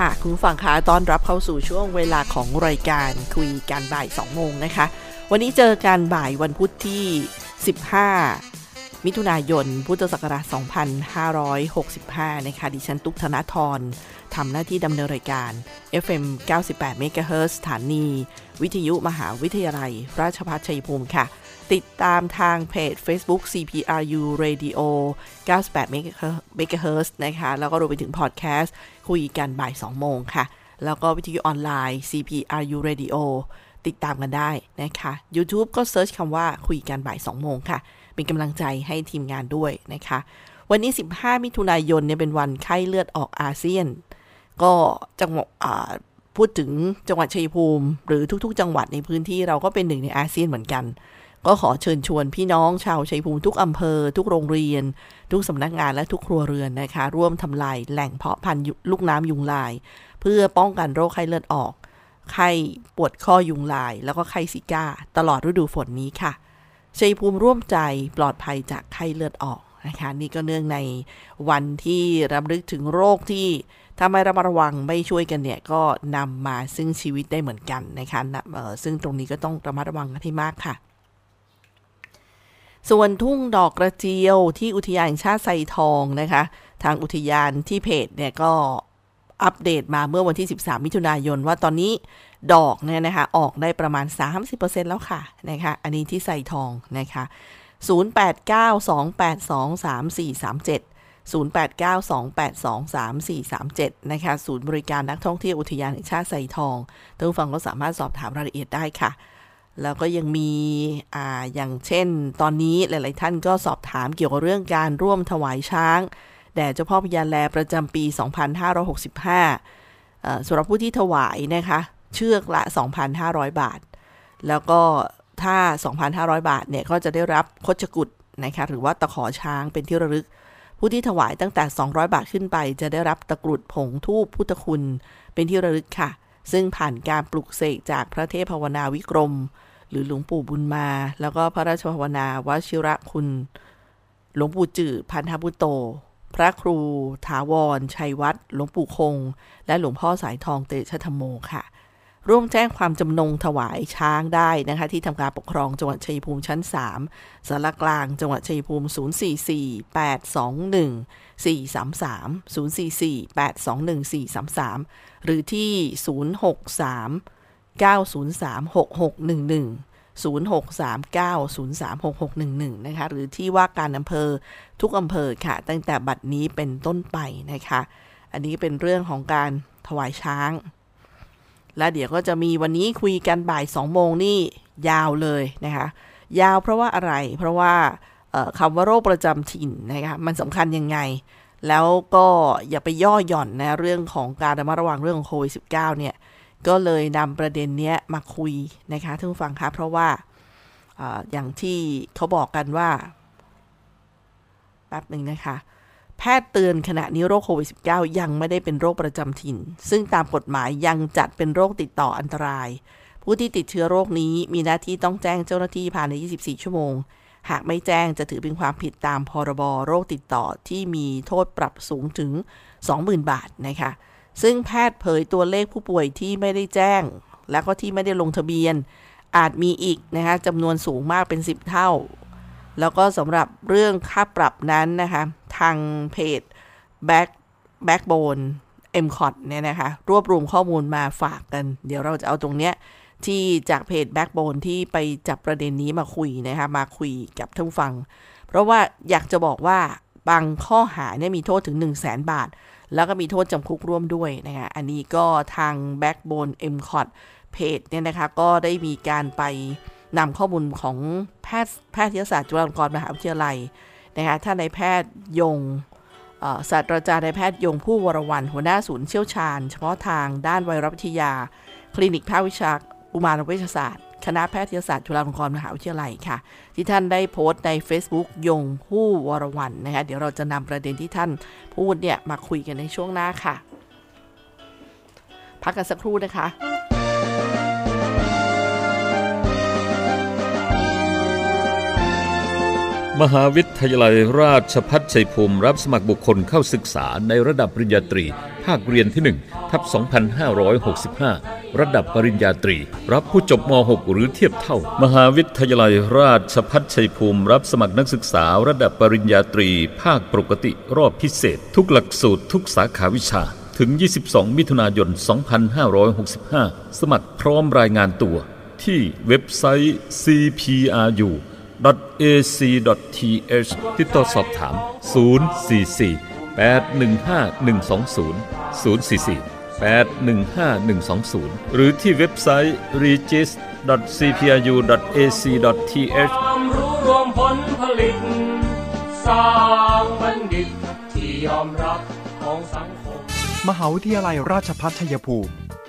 ค่ะ คุณฟังคะต้อนรับเข้าสู่ช่วงเวลาของรายการคุยกันบ่าย 2 โมงนะคะ วันนี้เจอกันบ่ายวันพุธที่ 15 มิถุนายน พุทธศักราช 2565 นะคะ ดิฉันตุกธนาทรทำหน้าที่ดำเนินรายการ FM 98 MHz สถานี วิทยุมหาวิทยาลัย ราชภัฏชัยภูมิค่ะ ติดตามทางเพจ Facebook CPRU Radio 98 MHz นะคะ แล้วก็รวมไปถึงพอดแคสต์คุยกันบ่าย 2 โมงค่ะ แล้วก็วิทยุออนไลน์ CPRU Radio ติดตามกันได้นะคะ YouTube ก็เซิร์ชคำว่าคุยกันบ่าย 2 โมงค่ะ เป็นกำลังใจให้ทีมงานด้วยนะคะ วันนี้ 15 มิถุนายนเนี่ยเป็นวันไข้เลือดออกอาเซียน ก็จังหวัดอ่าพูดถึงจังหวัดชัยภูมิ หรือทุก ๆ จังหวัดในพื้นที่เราก็เป็นหนึ่งในอาเซียนเหมือนกัน ก็ขอเชิญชวนพี่น้องชาวชัยภูมิทุกอำเภอ ทุกโรงเรียน ทุกสำนักงานและทุกครัวเรือนนะคะ ร่วมทำลายแหล่งเพาะพันธุ์ลูกน้ำยุงลาย เพื่อป้องกันโรคไข้เลือดออก ไข้ปวดข้อยุงลาย แล้วก็ไข้ซิก้า ตลอดฤดูฝนนี้ค่ะชัยภูมิร่วมใจปลอดภัยจากไข้เลือดออกนะคะนี่ก็เนื่องในวันที่รำลึกถึงโรคที่ถ้าไม่ระมัดระวังไม่ช่วยกันเนี่ยก็นำมาซึ่งชีวิตได้เหมือนกันนะคะซึ่งตรงนี้ก็ต้องระมัดระวังกันให้มากค่ะ ส่วนทุ่งดอกกระเจียวที่อุทยานแห่งชาติไซทองนะคะ ทางอุทยานที่เพจเนี่ยก็อัปเดตมาเมื่อวันที่ 13 มิถุนายนว่าตอนนี้ดอกเนี่ยนะคะออกได้ประมาณ 30%แล้วค่ะนะคะอันนี้ที่ไซทองนะคะ 0892823437 0892823437 นะคะศูนย์บริการนักท่องเที่ยวอุทยานแห่งชาติไซทองท่านผู้ฟังก็สามารถสอบถามรายละเอียดได้ค่ะ แล้วก็ยังมีอ่าอย่างเช่น ตอนนี้หลาย ๆ ท่านก็สอบถามเกี่ยวกับเรื่องการร่วมถวายช้าง แด่เจ้าพ่อพญาแลประจำปี 2565สำหรับผู้ที่ถวายนะคะ เชือกละ 2,500 บาท แล้วก็ถ้า 2,500 บาทเนี่ยก็จะได้รับคชกุฎนะคะหรือว่าตะขอช้างเป็นที่ระลึก ผู้ที่ถวายตั้งแต่ 200 บาทขึ้นไป จะได้รับตะกรุดผงทูปพุทธคุณเป็นที่ระลึกค่ะ ซึ่งผ่านการปลุกเสกจากพระเทพภาวนาวิกรม หรือหลวงปู่บุญมา แล้วก็พระราชภาวนาวชิระคุณ หลวงปู่จือพันธบุโต พระครู ถาวร ชัยวัฒน์หลวงปู่คง และหลวงพ่อสายทองเตชะธรรมโมค่ะ ร่วมแจ้งความจำนงถวายช้างได้นะคะ ที่ทำการปกครองจังหวัดชัยภูมิชั้น 3สารกลางจังหวัดชัยภูมิ 044 821 433 044 821 433 หรือที่ 063 903 6611 0639036611 นะคะ หรือที่ว่าการอำเภอทุกอำเภอค่ะ ตั้งแต่บัดนี้เป็นต้นไปนะคะ อันนี้เป็นเรื่องของการถวายช้าง และเดี๋ยวก็จะมีวันนี้คุยกันบ่าย2โมงนี่ยาวเลยนะคะ ยาวเพราะว่าอะไร เพราะว่าคำว่าโรคประจำถิ่นนะคะมันสำคัญยังไง แล้วก็อย่าไปย่อหย่อนนะเรื่องของการระมัดระวังเรื่องของโควิด -19 เนี่ย ก็เลยนำประเด็นเนี้ยมาคุยนะคะท่านผู้ฟังคะเพราะว่าอาอย่างที่เขาบอกกันว่าแป๊บหนึ่งนะคะ แพทย์เตือนขณะนี้โรคโควิด -19 ยังไม่ได้เป็นโรคประจำถิ่น ซึ่งตามกฎหมายยังจัดเป็นโรคติดต่ออันตราย ผู้ที่ติดเชื้อโรคนี้มีหน้าที่ต้องแจ้งเจ้าหน้าที่ภายใน 24 ชั่วโมง หากไม่แจ้งจะถือเป็นความผิดตามพรบโรคติดต่อที่มีโทษปรับสูงถึง 20,000 บาทนะคะ ซึ่งแพทย์เผยตัวเลขผู้ป่วยที่ไม่ได้แจ้ง และก็ที่ไม่ได้ลงทะเบียน อาจมีอีกนะคะจำนวนสูงมากเป็น 10 เท่า แล้วก็สำหรับเรื่องค่าปรับนั้นนะคะ ทางเพจ Back Backbone m c o t เนี่ยนะคะ รวบรวมข้อมูลมาฝากกัน เดี๋ยวเราจะเอาตรงเนี้ยที่จากเพจ Backbone ที่ไปจับประเด็นนี้มาคุยนะคะ มาคุยกับท่านฟัง เพราะว่าอยากจะบอกว่าบางข้อหาเนี่ยมีโทษถึง 1 0 0 0 0แบาท แล้วก็มีโทษจำคุกร่วมด้วยนะคะ อันนี้ก็ทาง Backbone m c o t เพจเนี่ยนะคะ ก็ได้มีการไป นำข้อมูลของแพทย์แพทยศาสตร์จุฬาลงกรณ์มหาวิทยาลัยนะคะท่านนายแพทย์ยงศาสตราจารย์นายแพทย์ยงผู้วรวันหัวหน้าศูนย์เชี่ยวชาญ เฉพาะทางด้านไวรัสวิทยา คลินิกภาควิชาอุมารเวชศาสตร์ คณะแพทยศาสตร์จุฬาลงกรณ์มหาวิทยาลัยค่ะ ที่ท่านได้โพสต์ใน Facebook ยงผู้วรวันนะคะเดี๋ยวเราจะนำประเด็นที่ท่านพูดเนี่ยมาคุยกันในช่วงหน้าค่ะ พักกันสักครู่นะคะ มหาวิทยาลัยราชพัฒชัยภูมิรับสมัครบุคคลเข้าศึกษาในระดับปริญญาตรี ภาคเรียนที่1ทับ 2565 ระดับปริญญาตรี รับผู้จบม .6 หรือเทียบเท่า มหาวิทยาลัยราชพัฒชัยภูมิ รับสมัครนักศึกษา ระดับปริญญาตรี ภาคปกติรอบพิเศษ ทุกหลักสูตรทุกสาขาวิชา ถึง 22 มิถุนายน 2565 สมัครพร้อมรายงานตัว ที่เว็บไซต์ cpru ac.th ติดต่อสอบถาม 044 815 120 044 815 120 หรือที่เว็บไซต์ regis.cpru.ac.th ความรู้รวมผลผลิต สร้างบัณฑิตที่ยอมรับของสังคม มหาวิทยาลัยราชภัฏชัยภูมิ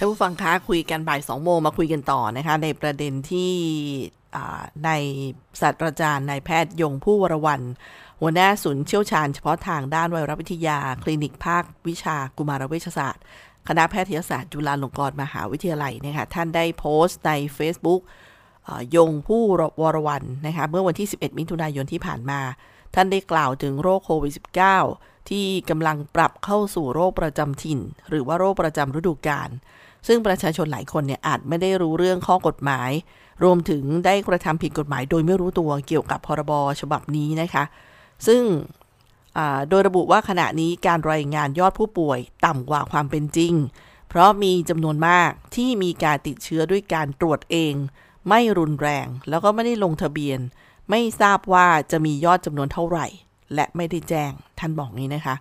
ท่านผู้ฟังคะคุยกันบ่ายสองโมงมาคุยกันต่อนะคะ ในประเด็นที่ในศาสตราจารย์นายแพทย์ยงผู้วรวันหัวหน้าศูนย์เชี่ยวชาญเฉพาะทางด้านไวรัสวิทยา คลินิกภาควิชากุมารเวชศาสตร์ คณะแพทยศาสตร์จุฬาลงกรณ์มหาวิทยาลัยนะคะท่านได้โพสต์ใน Facebook ยงผู้วรวันนะคะเมื่อวันที่ 11 มิถุนายนที่ผ่านมา ท่านได้กล่าวถึงโรคโควิด -19 ที่กำลังปรับเข้าสู่โรคประจำถิ่น หรือว่าโรคประจำฤดูกาล ซึ่งประชาชนหลายคนเนี่ยอาจไม่ได้รู้เรื่องข้อกฎหมาย รวมถึงได้กระทำผิดกฎหมาย โดยไม่รู้ตัวเกี่ยวกับพรบฉบับนี้นะคะ ซึ่งโดยระบุว่าขณะนี้การรายงานยอดผู้ป่วยต่ำกว่าความเป็นจริง เพราะมีจำนวนมากที่มีการติดเชื้อด้วยการตรวจเอง ไม่รุนแรง แล้วก็ไม่ได้ลงทะเบียน ไม่ทราบว่าจะมียอดจำนวนเท่าไหร่ และไม่ได้แจ้งท่านบอกนี้นะคะ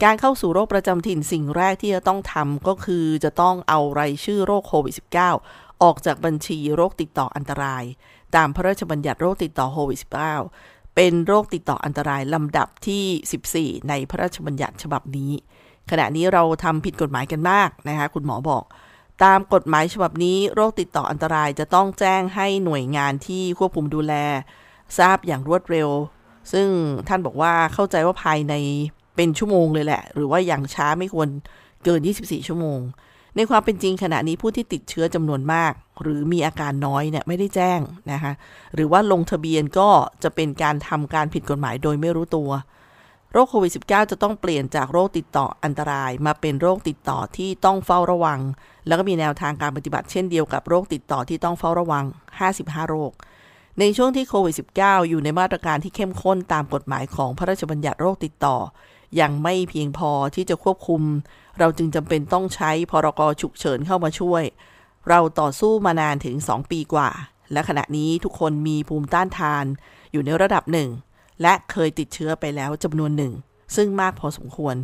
การเข้าสู่โรคประจำถิ่นสิ่งแรกที่จะต้องทำก็คือจะต้องเอารายชื่อโรคโควิด -19 ออกจากบัญชีโรคติดต่ออันตราย ตามพระราชบัญญัติโรคติดต่อโควิด -19 เป็นโรคติดต่ออันตรายลำดับที่ 14 ในพระราชบัญญัติฉบับนี้ ขณะนี้เราทำผิดกฎหมายกันมากนะคะคุณหมอบอก ตามกฎหมายฉบับนี้ โรคติดต่ออันตรายจะต้องแจ้งให้หน่วยงานที่ควบคุมดูแล ทราบอย่างรวดเร็ว ซึ่งท่านบอกว่าเข้าใจว่าภายใน เป็นชั่วโมงเลยแหละ หรือว่าอย่างช้าไม่ควรเกิน 24 ชั่วโมง ในความเป็นจริงขณะนี้ผู้ที่ติดเชื้อจำนวนมาก หรือมีอาการน้อยเนี่ยไม่ได้แจ้งนะคะหรือว่าลงทะเบียนก็จะเป็นการทำการผิดกฎหมายโดยไม่รู้ตัว โรคโควิด -19 จะต้องเปลี่ยนจากโรคติดต่ออันตราย มาเป็นโรคติดต่อที่ต้องเฝ้าระวัง แล้วก็มีแนวทางการปฏิบัติเช่นเดียวกับโรคติดต่อที่ต้องเฝ้าระวัง 55 โรคในช่วงที่โควิด -19 อยู่ในมาตรการที่เข้มข้นตามกฎหมายของพระราชบัญญัติโรคติดต่อ ยังไม่เพียงพอที่จะควบคุม เราจึงจำเป็นต้องใช้พรกฉุกเฉินเข้ามาช่วย เราต่อสู้มานานถึง 2 ปีกว่า และขณะนี้ทุกคนมีภูมิต้านทาน อยู่ในระดับหนึ่ง และเคยติดเชื้อไปแล้วจำนวนหนึ่ง ซึ่งมากพอสมควร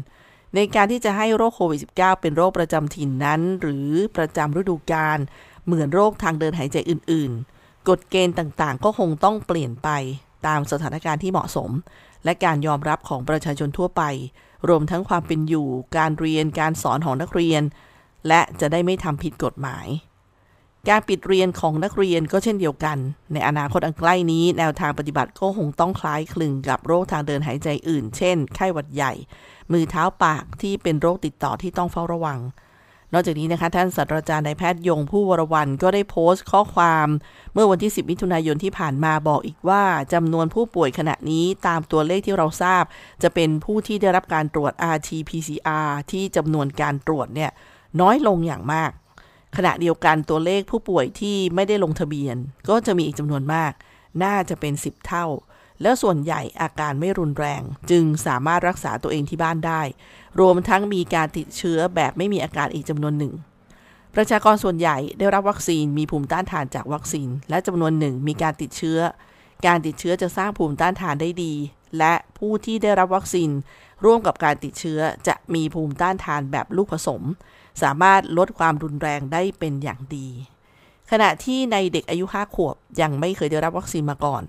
ในการที่จะให้โรคโควิด -19 เป็นโรคประจำถิ่นนั้น หรือประจำฤดูกาลเหมือนโรคทางเดินหายใจอื่น ๆ กฎเกณฑ์ต่างๆ ก็คงต้องเปลี่ยนไปตามสถานการณ์ที่เหมาะสม และการยอมรับของประชาชนทั่วไป รวมทั้งความเป็นอยู่ การเรียน การสอนของนักเรียน และจะได้ไม่ทำผิดกฎหมาย การปิดเรียนของนักเรียนก็เช่นเดียวกัน ในอนาคตอันใกล้นี้ แนวทางปฏิบัติก็คงต้องคล้ายคลึงกับโรคทางเดินหายใจอื่น เช่น ไข้หวัดใหญ่ มือเท้าปากที่เป็นโรคติดต่อที่ต้องเฝ้าระวัง นอกจากนี้นะคะท่านศาสตราจารย์นายแพทย์ยงผู้วรวันก็ได้โพสต์ข้อความเมื่อวันที่ 10 มิถุนายนที่ผ่านมาบอกอีกว่าจำนวนผู้ป่วยขณะนี้ตามตัวเลขที่เราทราบ จะเป็นผู้ที่ได้รับการตรวจ RT-PCR ที่จำนวนการตรวจเนี่ยน้อยลงอย่างมาก ขณะเดียวกันตัวเลขผู้ป่วยที่ไม่ได้ลงทะเบียน ก็จะมีอีกจำนวนมาก น่าจะเป็น 10 เท่า แล้วส่วนใหญ่อาการไม่รุนแรง จึงสามารถรักษาตัวเองที่บ้านได้ รวมทั้งมีการติดเชื้อแบบไม่มีอาการอีกจำนวนหนึ่ง ประชากรส่วนใหญ่ได้รับวัคซีนมีภูมิต้านทานจากวัคซีน และจำนวนหนึ่งมีการติดเชื้อ การติดเชื้อจะสร้างภูมิต้านทานได้ดี และผู้ที่ได้รับวัคซีน ร่วมกับการติดเชื้อจะมีภูมิต้านทานแบบลูกผสม สามารถลดความรุนแรงได้เป็นอย่างดี ขณะที่ในเด็กอายุ 5 ขวบยังไม่เคยได้รับวัคซีนมาก่อน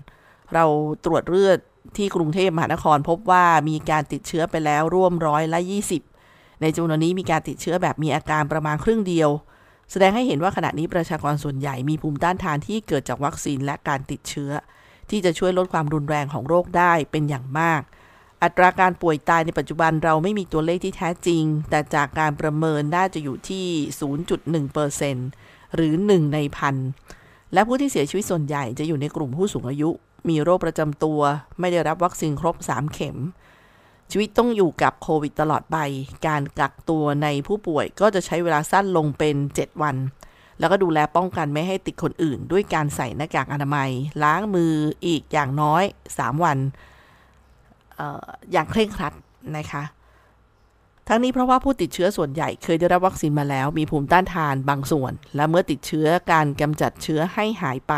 เราตรวจเลือด ที่กรุงเทพมหานครพบว่ามีการติดเชื้อไปแล้วร่วมร้อยละ 20 ในจำนวนนี้มีการติดเชื้อแบบมีอาการประมาณครึ่งเดียว แสดงให้เห็นว่าขณะนี้ประชากรส่วนใหญ่มีภูมิต้านทานที่เกิดจากวัคซีนและการติดเชื้อ ที่จะช่วยลดความรุนแรงของโรคได้เป็นอย่างมาก อัตราการป่วยตายในปัจจุบันเราไม่มีตัวเลขที่แท้จริง แต่จากการประเมินน่าจะอยู่ที่ 0.1%หรือ 1 ในพันและผู้ที่เสียชีวิตส่วนใหญ่จะอยู่ในกลุ่มผู้สูงอายุ มีโรคประจำตัว ไม่ได้รับวัคซีนครบ 3 เข็ม ชีวิตต้องอยู่กับโควิดตลอดไป การกักตัวในผู้ป่วยก็จะใช้เวลาสั้นลงเป็น 7 วัน แล้วก็ดูแลป้องกันไม่ให้ติดคนอื่น ด้วยการใส่หน้ากากอนามัย ล้างมืออีกอย่างน้อย 3 วันอออย่างเคร่งครัดนะคะ ทั้งนี้เพราะว่าผู้ติดเชื้อส่วนใหญ่เคยได้รับวัคซีนมาแล้ว มีภูมิต้านทานบางส่วน และเมื่อติดเชื้อการกำจัดเชื้อให้หายไป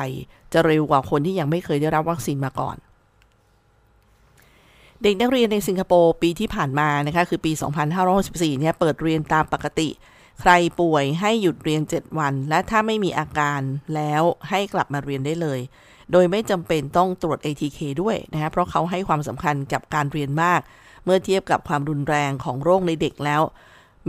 จะเร็วกว่าคนที่ยังไม่เคยได้รับวัคซีนมาก่อน เด็กนักเรียนในสิงคโปร์ปีที่ผ่านมานะคะคือปี 2564เนี่ยเปิดเรียนตามปกติ ใครป่วยให้หยุดเรียน 7 วัน และถ้าไม่มีอาการแล้วให้กลับมาเรียนได้เลย โดยไม่จำเป็นต้องตรวจ ATK ด้วยนะคะเพราะเขาให้ความสำคัญกับการเรียนมาก เมื่อเทียบกับความรุนแรงของโรคในเด็กแล้ว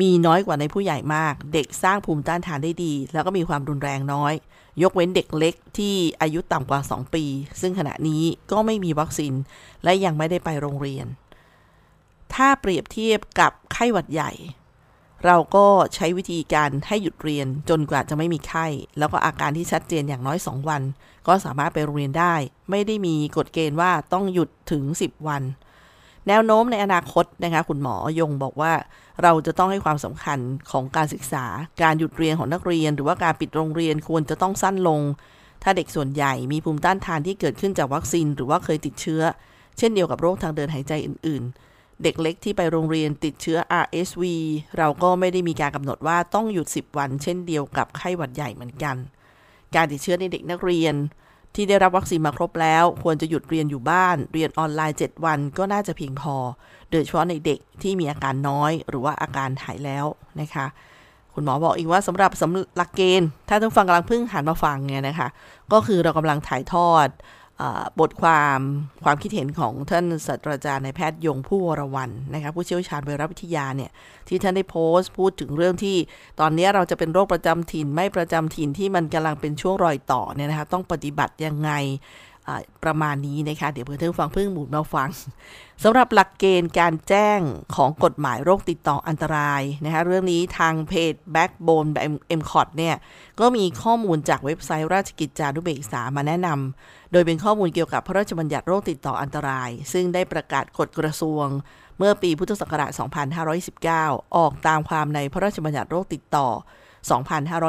มีน้อยกว่าในผู้ใหญ่มาก เด็กสร้างภูมิต้านทานได้ดี แล้วก็มีความรุนแรงน้อย ยกเว้นเด็กเล็กที่อายุต่ำกว่า 2 ปี ซึ่งขณะนี้ก็ไม่มีวัคซีนและยังไม่ได้ไปโรงเรียน ถ้าเปรียบเทียบกับไข้หวัดใหญ่เราก็ใช้วิธีการให้หยุดเรียนจนกว่าจะไม่มีไข้ แล้วก็อาการที่ชัดเจนอย่างน้อย 2 วัน ก็สามารถไปโรงเรียนได้ ไม่ได้มีกฎเกณฑ์ว่าต้องหยุดถึง 10 วัน แนวโน้มในอนาคตนะคะคุณหมอยงบอกว่า เราจะต้องให้ความสำคัญของการศึกษา การหยุดเรียนของนักเรียน หรือว่าการปิดโรงเรียนควรจะต้องสั้นลง ถ้าเด็กส่วนใหญ่มีภูมิต้านทานที่เกิดขึ้นจากวัคซีน หรือว่าเคยติดเชื้อ เช่นเดียวกับโรคทางเดินหายใจอื่น ๆ เด็กเล็กที่ไปโรงเรียนติดเชื้อ RSV เราก็ไม่ได้มีการกำหนดว่าต้องหยุด 10 วัน เช่นเดียวกับไข้หวัดใหญ่เหมือนกัน การติดเชื้อในเด็กนักเรียน ที่ได้รับวัคซีนมาครบแล้ว ควรจะหยุดเรียนอยู่บ้าน เรียนออนไลน์ 7 วันก็น่าจะเพียงพอ โดยเฉพาะในเด็กที่มีอาการน้อย หรือว่าอาการหายแล้วนะคะ คุณหมอบอกอีกว่าสำหรับสำหลักเกณฑ์ ถ้าท่านฟังกำลังเพิ่งหันมาฟังเนี่ยนะคะ ก็คือเรากำลังถ่ายทอด บทความความคิดเห็นของท่านศาสตราจารย์นายแพทย์ยงผู้วรวันนะคะผู้เชี่ยวชาญไวรัสวิทยาเนี่ยที่ท่านได้โพสต์พูดถึงเรื่องที่ ตอนนี้เราจะเป็นโรคประจำถิ่นไม่ประจำถิ่นที่มันกำลังเป็นช่วงรอยต่อเนี่ยนะคะต้องปฏิบัติยังไง ประมาณนี้นะคะ เดี๋ยวเพื่อนท่านฟังเพิ่งหมุนมาฟังสำหรับหลักเกณฑ์การแจ้งของกฎหมายโรคติดต่ออันตรายนะคะ เรื่องนี้ทางเพจ Backbone แบบ m c o t เนี่ย ก็มีข้อมูลจากเว็บไซต์ราชกิจจานุเบกษามาแนะนำ โดยเป็นข้อมูลเกี่ยวกับพระราชบัญญัติโรคติดต่ออันตราย ซึ่งได้ประกาศกฎกระทรวง เมื่อปีพุทธศักราช 2519 ออกตามความในพระราชบัญญัติโรคติดต่อ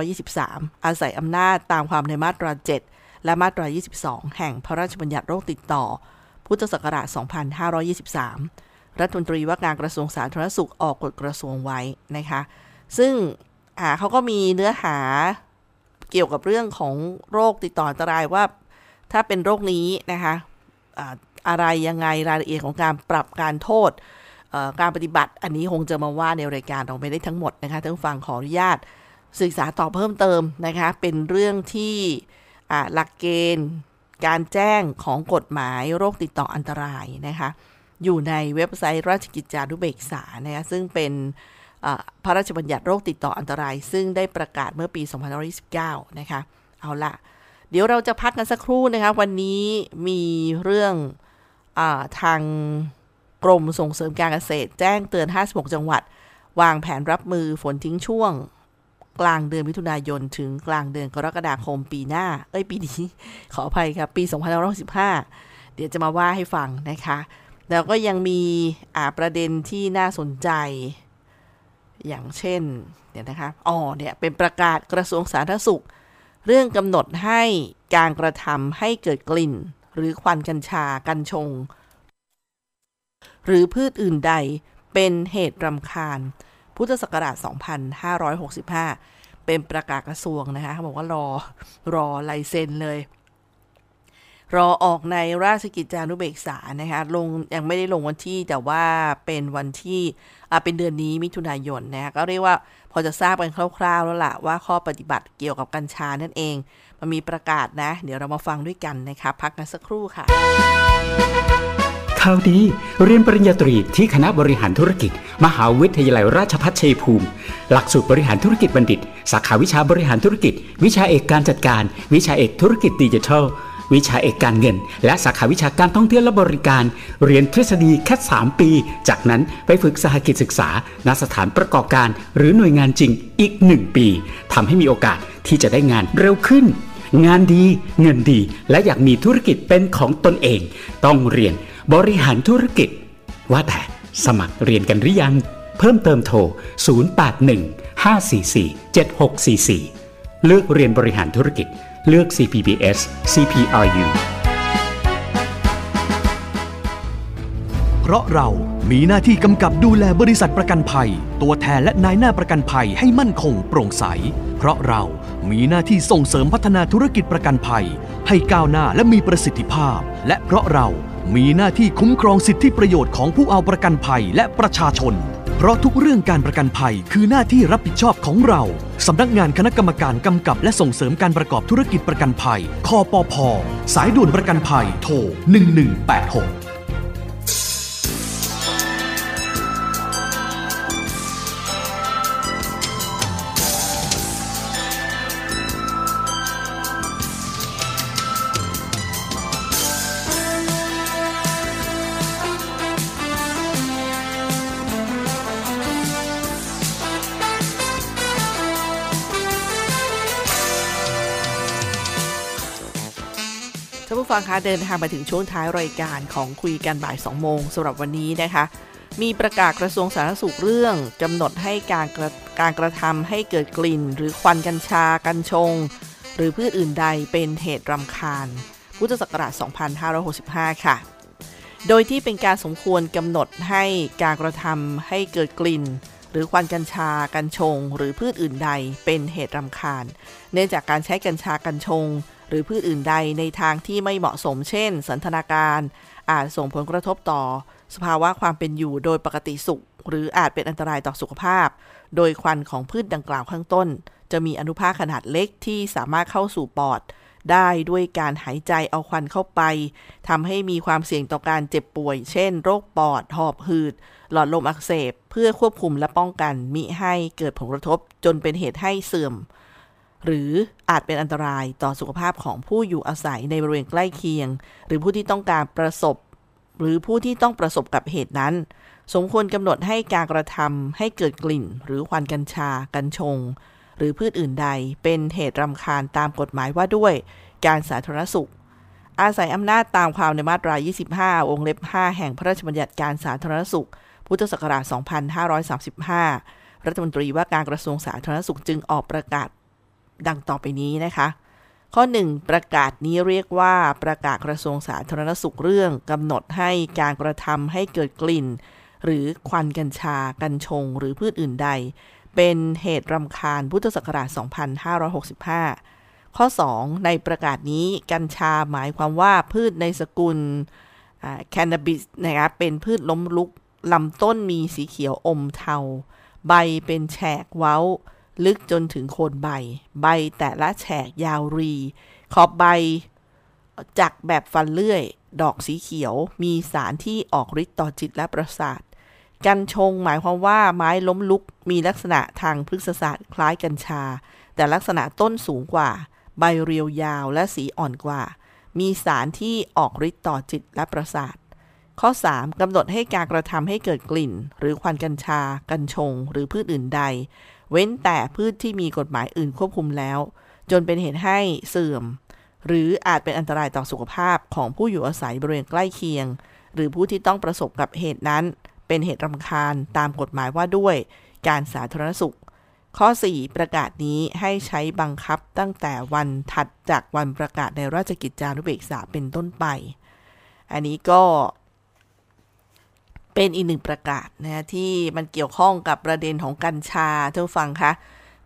2523 อาศัยอำนาจตามความในมาตรา 7 และมาตรา 22 แห่งพระราชบัญญัติโรคติดต่อ พุทธศักราช 2523 รัฐมนตรีว่าการกระทรวงสาธารณสุขออกกฎกระทรวงไว้นะคะ ซึ่งเขาก็มีเนื้อหาเกี่ยวกับเรื่องของโรคติดต่ออันตรายว่า ถ้าเป็นโรคนี้นะคะอะไรยังไงรายละเอียดของการปรับการโทษการปฏิบัติอันนี้คงจะมาว่าในรายการเราไม่ได้ทั้งหมดนะคะท่านฟังขออนุญาตศึกษาต่อเพิ่มเติมนะคะ เป็นเรื่องที่ หลักเกณฑ์การแจ้งของกฎหมายโรคติดต่ออันตรายนะคะอยู่ในเว็บไซต์ราชกิจจานุเบกษานะคะซึ่งเป็นพระราชบัญญัติโรคติดต่ออันตราย ซึ่งได้ประกาศเมื่อปี 2529 นะคะ เอาละเดี๋ยวเราจะพักกันสักครู่นะคะ วันนี้มีเรื่องอทางกรมส่งเสริมการเกษตร แจ้งเตือน 56 จังหวัด วางแผนรับมือฝนทิ้งช่วง กลางเดือนมิถุนายน ถึงกลางเดือนกรกฎาคมปีหน้า เอ้ยปีนี้ ขออภัยครับปี2565 เดี๋ยวจะมาว่าให้ฟังนะคะ แล้วก็ยังมีอาประเด็นที่น่าสนใจ อย่างเช่นเนี่ยวนะคะอ๋อเนี่ยเป็นประกาศกระทรวงสาธารณสุข เรื่องกำหนดให้การกระทำให้เกิดกลิ่น หรือควันกัญชากัญชง หรือพืชอื่นใดเป็นเหตุรำคาญ พุทธศักราช 2565 เป็นประกาศกระทรวงนะคะเขาบอกว่ารอรอลายเซ็นเลย รอออกในราชกิจจานุเบกษานะคะลงยังไม่ได้ลงวันที่แต่ว่าเป็นวันที่อ่าเป็นเดือนนี้มิถุนายนนะคะก็เรียกว่าพอจะทราบกันคร่าวๆแล้วล่ะว่าข้อปฏิบัติเกี่ยวกับกัญชานั่นเอง มันมีประกาศนะ เดี๋ยวเรามาฟังด้วยกันนะคะพักกันสักครู่ค่ะ ข่าวดีเรียนปริญญาตรีที่คณะบริหารธุรกิจ มหาวิทยาลัยราชภัฏชัยภูมิ หลักสูตรบริหารธุรกิจบัณฑิต สาขาวิชาบริหารธุรกิจ วิชาเอกการจัดการ วิชาเอกธุรกิจดิจิทัล วิชาเอกการเงิน และสาขาวิชาการท่องเที่ยวและบริการ เรียนทฤษฎีแค่ 3 ปี จากนั้นไปฝึกสหกิจศึกษาณสถานประกอบการ หรือหน่วยงานจริงอีก 1 ปีทำให้มีโอกาสที่จะได้งานเร็วขึ้น งานดีเงินดีและอยากมีธุรกิจเป็นของตนเอง ต้องเรียนบริหารธุรกิจ ว่าแต่สมัครเรียนกันหรือยัง เพิ่มเติมโทร 081 544 7644 เลือกเรียนบริหารธุรกิจ เลือก CPBS CPRU เพราะเรามีหน้าที่กำกับดูแลบริษัทประกันภัย ตัวแทนและนายหน้าประกันภัยให้มั่นคงโปร่งใส เพราะเรา มีหน้าที่ส่งเสริมพัฒนาธุรกิจประกันภัย ให้ก้าวหน้าและมีประสิทธิภาพ และเพราะเรามีหน้าที่คุ้มครองสิทธิประโยชน์ของผู้เอาประกันภัยและประชาชน เพราะทุกเรื่องการประกันภัยคือหน้าที่รับผิดชอบของเรา สำนักงานคณะกรรมการกำกับและส่งเสริมการประกอบธุรกิจประกันภัย คอปพสายด่วนประกันภัย โทร 1186 ฟังคะเดินทางมาถึงช่วงท้ายรายการของคุยกันบ่าย2โมงสำหรับวันนี้นะคะ มีประกาศกระทรวงสาธารณสุขเรื่องกำหนดให้การกระการกระทำให้เกิดกลิ่น หรือควันกัญชา กัญชง หรือพืชอื่นใดเป็นเหตุรำคาญ พุทธศักราช 2565 ค่ะ โดยที่เป็นการสมควรกำหนดให้การกระทำให้เกิดกลิ่นหรือควันกัญชา กัญชง หรือพืชอื่นใดเป็นเหตุรำคาญ เนื่องจากการใช้กัญชา กัญชง หรือพืชอื่นใดในทางที่ไม่เหมาะสม เช่น สันทนาการ อาจส่งผลกระทบต่อ สภาวะความเป็นอยู่โดยปกติสุข หรืออาจเป็นอันตรายต่อสุขภาพ โดยควันของพืชดังกล่าวข้างต้น จะมีอนุภาคขนาดเล็กที่สามารถเข้าสู่ปอด ได้ด้วยการหายใจเอาควันเข้าไปทำให้มีความเสี่ยงต่อการเจ็บป่วย เช่น โรคปอด หอบหืด หลอดลมอักเสบ เพื่อควบคุมและป้องกันมิให้เกิดผลกระทบ จนเป็นเหตุให้เสื่อม หรืออาจเป็นอันตรายต่อสุขภาพของผู้อยู่อาศัยในบริเวณใกล้เคียง หรือผู้ที่ต้องการประสบ หรือผู้ที่ต้องประสบกับเหตุนั้น สมควรกำหนดให้การกระทำให้เกิดกลิ่น หรือควันกัญชา กัญชง หรือพืชอื่นใด เป็นเหตุรำคาญตามกฎหมายว่าด้วย การสาธารณสุข อาศัยอำนาจตามความในมาตรา 25 องเล็บ 5 แห่งพระราชบัญญัติการสาธารณสุข พุทธศักราช 2535 รัฐมนตรีว่าการกระทรวงสาธารณสุขจึงออกประกาศ ดังต่อไปนี้นะคะ ข้อ 1 ประกาศนี้เรียกว่าประกาศกระทรวงสาธารณสุขเรื่องกำหนดให้การกระทำให้เกิดกลิ่น หรือควันกัญชา กัญชง หรือพืชอื่นใด เป็นเหตุรำคาญพุทธศักราช 2565 ข้อ 2 ในประกาศนี้กัญชาหมายความว่าพืชในสกุลแคนนาบิสนะคะเป็นพืชล้มลุกลำต้นมีสีเขียวอมเทา ใบเป็นแฉกเว้า ลึกจนถึงโคนใบ ใบแต่ละแฉกยาวรี ขอบใบจักแบบฟันเลื่อย ดอกสีเขียว มีสารที่ออกฤทธิ์ต่อจิตและประสาท กัญชงหมายความว่าไม้ล้มลุก มีลักษณะทางพฤกษศาสตร์คล้ายกัญชา แต่ลักษณะต้นสูงกว่า ใบเรียวยาวและสีอ่อนกว่า มีสารที่ออกฤทธิ์ต่อจิตและประสาท ข้อ 3. กำหนดให้การกระทำให้เกิดกลิ่น หรือควันกัญชา กัญชง หรือพืชอื่นใด เว้นแต่พืชที่มีกฎหมายอื่นควบคุมแล้ว จนเป็นเหตุให้เสื่อม หรืออาจเป็นอันตรายต่อสุขภาพของผู้อยู่อาศัยบริเวณใกล้เคียง หรือผู้ที่ต้องประสบกับเหตุนั้น เป็นเหตุรำคาญตามกฎหมายว่าด้วยการสาธารณสุข ข้อ 4 ประกาศนี้ให้ใช้บังคับตั้งแต่วันถัดจากวันประกาศในราชกิจจานุเบกษาเป็นต้นไป อันนี้ก็ เป็นอีกหนึ่งประกาศนะที่มันเกี่ยวข้องกับประเด็นของกัญชาท่านฟังคะ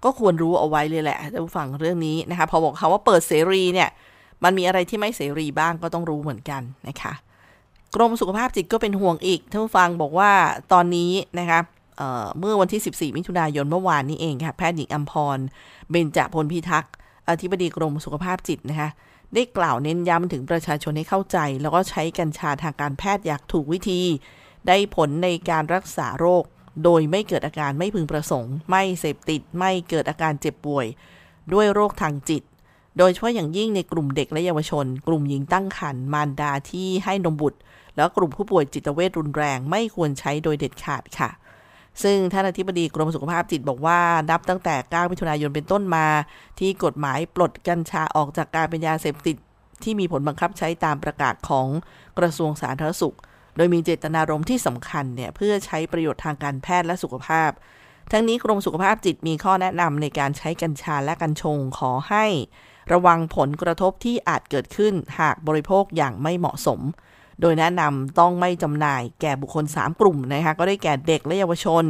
ก็ควรรู้เอาไว้เลยแหละท่านฟังเรื่องนี้นะคะพอบอกเขาว่าเปิดเสรีเนี่ยมันมีอะไรที่ไม่เสรีบ้างก็ต้องรู้เหมือนกันนะคะกรมสุขภาพจิตก็เป็นห่วงอีกท่านฟังบอกว่าตอนนี้นะคะเเมื่อวันที่ 14 มิถุนายนเมื่อวานนี้เองค่ะแพทย์หญิงอัมพรเบญจพลพิทักษ์อธิบดีกรมสุขภาพจิตนะคะได้กล่าวเน้นย้ำถึงประชาชนให้เข้าใจ แล้วก็ใช้กัญชาทางการแพทย์อย่างถูกวิธี ได้ผลในการรักษาโรค โดยไม่เกิดอาการไม่พึงประสงค์ ไม่เสพติดไม่เกิดอาการเจ็บป่วย ด้วยโรคทางจิต โดยเฉพาะอย่างยิ่งในกลุ่มเด็กและเยาวชน กลุ่มหญิงตั้งครรภ์มารดาที่ให้นมบุตร แล้วกลุ่มผู้ป่วยจิตเวชรุนแรงไม่ควรใช้โดยเด็ดขาดค่ะซึ่งท่านอธิบดีกรมสุขภาพจิตบอกว่า นับตั้งแต่ 9 มิถุนายนเป็นต้นมา ที่กฎหมายปลดกัญชาออกจากการเป็นยาเสพติด ที่มีผลบังคับใช้ตามประกาศของกระทรวงสาธารณสุข โดยมีเจตนารมณ์ที่สำคัญเนี่ยเพื่อใช้ประโยชน์ทางการแพทย์และสุขภาพ ทั้งนี้กรมสุขภาพจิตมีข้อแนะนำในการใช้กัญชาและกัญชงขอให้ ระวังผลกระทบที่อาจเกิดขึ้นหากบริโภคอย่างไม่เหมาะสม โดยแนะนำต้องไม่จำหน่ายแก่บุคคล 3 กลุ่มนะคะก็ได้แก่เด็กและเยาวชน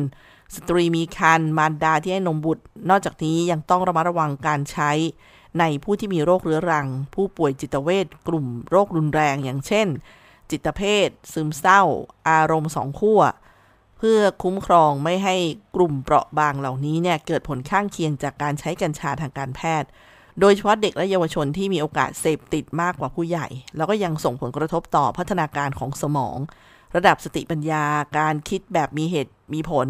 สตรีมีครรภ์มารดาที่ให้นมบุตร นอกจากนี้ยังต้องระมัดระวังการใช้ในผู้ที่มีโรคเรื้อรัง ผู้ป่วยจิตเวชกลุ่มโรครุนแรงอย่างเช่น จิตเภท ซึมเศร้า อารมณ์สองขั้วเพื่อคุ้มครองไม่ให้กลุ่มเปราะบางเหล่านี้เนี่ยเกิดผลข้างเคียงจากการใช้กัญชาทางการแพทย์ โดยเฉพาะเด็กและเยาวชนที่มีโอกาสเสพติดมากกว่าผู้ใหญ่ แล้วก็ยังส่งผลกระทบต่อพัฒนาการของสมอง ระดับสติปัญญา การคิดแบบมีเหตุมีผล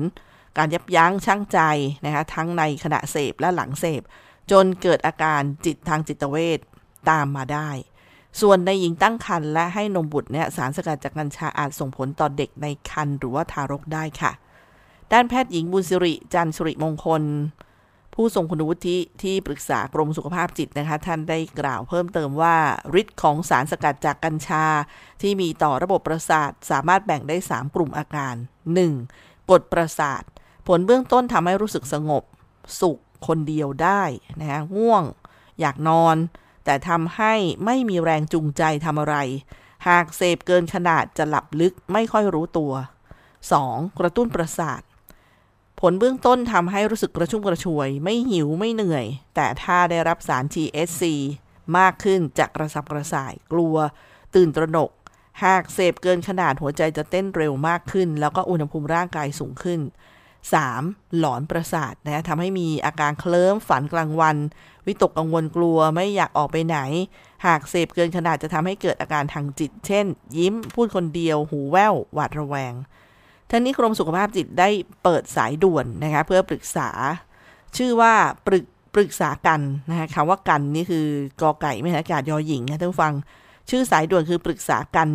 การยับยั้งชั่งใจนะคะทั้งในขณะเสพและหลังเสพ จนเกิดอาการจิตทางจิตเวชตามมาได้ ส่วนในหญิงตั้งครรภ์และให้นมบุตรเนี่ยสารสกัดจากกัญชาอาจส่งผลต่อเด็กในครรภ์หรือว่าทารกได้ค่ะ ด้านแพทย์หญิงบุญสิริจันทร์สุริมงคล ผู้ทรงคุณวุฒิที่ปรึกษากรมสุขภาพจิตนะคะ ท่านได้กล่าวเพิ่มเติมว่าฤทธิ์ของสารสกัดจากกัญชา ที่มีต่อระบบประสาทสามารถแบ่งได้ 3 กลุ่มอาการ 1. กดประสาท ผลเบื้องต้นทำให้รู้สึกสงบ สุขคนเดียวได้นะคะง่วง อยากนอน แต่ทำให้ไม่มีแรงจูงใจทำอะไร หากเสพเกินขนาดจะหลับลึกไม่ค่อยรู้ตัว 2. กระตุ้นประสาท ผลเบื้องต้นทำให้รู้สึกกระชุ่มกระชวย ไม่หิวไม่เหนื่อย แต่ถ้าได้รับสาร THC มากขึ้นจะกระสับกระส่าย กลัว ตื่นตระหนก หากเสพเกินขนาดหัวใจจะเต้นเร็วมากขึ้น แล้วก็อุณหภูมิร่างกายสูงขึ้น 3. หลอนประสาทนะทำให้มีอาการเคลิ้มฝันกลางวัน วิตกกังวลกลัวไม่อยากออกไปไหน หากเสพเกินขนาดจะทำให้เกิดอาการทางจิต เช่น ยิ้มพูดคนเดียว หูแว่วหวาดระแวงทั้งนี้กรมสุขภาพจิตได้เปิดสายด่วนนะคะเพื่อปรึกษา ชื่อว่าปรึกปรึกษากันนะคะคำว่ากันนี่คือกอไก่ไม่ใช่อากาศยอหญิงนะท่านฟัง ชื่อสายด่วนคือปรึกษากัน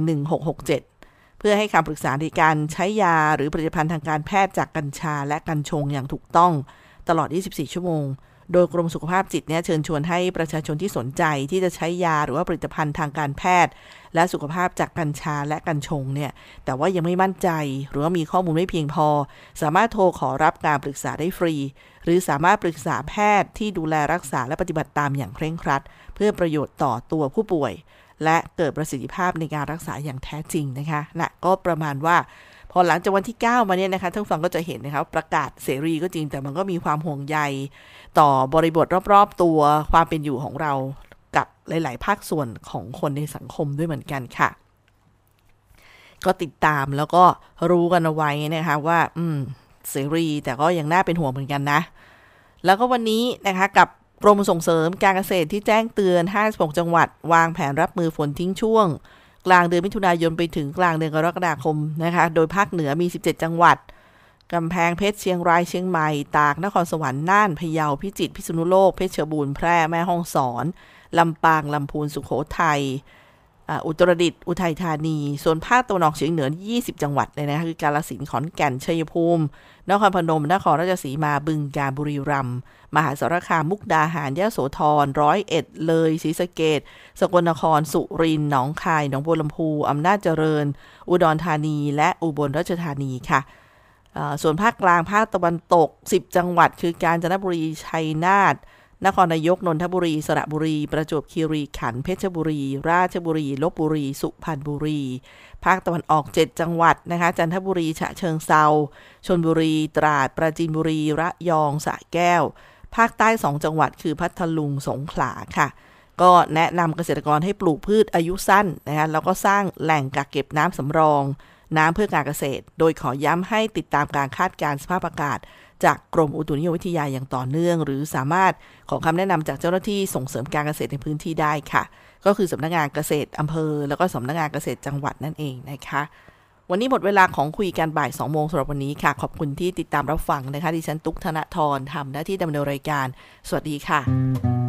1667 เพื่อให้คำปรึกษาในการใช้ยาหรือผลิตภัณฑ์ทางการแพทย์จากกัญชาและกัญชงอย่างถูกต้องตลอด 24 ชั่วโมง โดยกรมสุขภาพจิตเนี่ยเชิญชวนให้ประชาชนที่สนใจที่จะใช้ยาหรือว่าผลิตภัณฑ์ทางการแพทย์ และสุขภาพจากกัญชาและกัญชงเนี่ยแต่ว่ายังไม่มั่นใจ หรือว่ามีข้อมูลไม่เพียงพอ สามารถโทรขอรับการปรึกษาได้ฟรี หรือสามารถปรึกษาแพทย์ที่ดูแลรักษาและปฏิบัติตามอย่างเคร่งครัด เพื่อประโยชน์ต่อตัวผู้ป่วย และเกิดประสิทธิภาพในการรักษาอย่างแท้จริงนะคะนะก็ประมาณว่าพอหลังจากวันที่ 9 มาเนี่ยนะคะท่านฟังก็จะเห็นนะคะประกาศเสรีก็จริงแต่มันก็มีความห่วงใย ต่อบริบทรอบๆตัวความเป็นอยู่ของเรากับหลาย ๆ ภาคส่วนของคนในสังคมด้วยเหมือนกันค่ะ ก็ติดตามแล้วก็รู้กันเอาไว้นะคะว่า อืมเสรีแต่ก็ยังน่าเป็นห่วงเหมือนกันนะ แล้วก็วันนี้นะคะกับกรมส่งเสริมการเกษตรที่แจ้งเตือน 56 จังหวัด วางแผนรับมือฝนทิ้งช่วง กลางเดือนมิถุนายนไปถึงกลางเดือนกรกฎาคมนะคะ โดยภาคเหนือมี 17 จังหวัด กำแพงเพชรเชียงรายเชียงใหม่ ตากนครสวรรค์น่านพะเยาพิจิตรพิษณุโลกเพชรบูรณ์แพร่แม่ฮ่องสอนลำปางลำพูนสุขโขทัยอุตรดิตถ์อุทัยธานี ส่วนภาคตะวันออกเฉียงเหนือ 20 จังหวัดเลยนะคือกาลสินธุ์ขอนแก่นชัยภูมิ นครพนม นครราชสีมาบึงกาฬบุรีรัมย์มหาสารคามมุกดาหารยะโสธรร้อยเอ็ดเลยศรีสะเกดสกลนครสุรินทร์หนองคายหนองบัวลำพูอำนาจเจริญ อุดรธานี และอุบลราชธานีค่ะ ส่วนภาคกลางภาคตะวันตก 10 จังหวัด คือกาญจนบุรี ชัยนาท นครนายก นนทบุรี สระบุรี ประจวบคีรีขันธ์ เพชรบุรี ราชบุรี ลบบุรี สุพรรณบุรี ภาคตะวันออก 7 จังหวัดนะคะ จันทบุรี ฉะเชิงเซา ชนบุรี ตราด ปราจีนบุรี ระยอง สระแก้ว ภาคใต้ 2 จังหวัด คือพัทลุง สงขลา ค่ะก็แนะนำเกษตรกรให้ปลูกพืชอายุสั้นนะคะแล้วก็สร้างแหล่งกักเก็บน้ำสำรอง น้ำเพื่อการเกษตร โดยขอย้ำให้ติดตามการคาดการณ์สภาพอากาศ จากกรมอุตุนิยมวิทยาอย่างต่อเนื่อง หรือสามารถขอคำแนะนำจากเจ้าหน้าที่ส่งเสริมการเกษตรในพื้นที่ได้ค่ะ ก็คือสำนักงานเกษตรอำเภอ แล้วก็สำนักงานเกษตรจังหวัดนั่นเองนะคะวันนี้หมดเวลาของคุยกันบ่าย2โมงสำหรับวันนี้ค่ะ ขอบคุณที่ติดตามรับฟังนะคะ ดิฉันตุ๊กธนทรทำหน้าที่ดำเนินรายการ สวัสดีค่ะ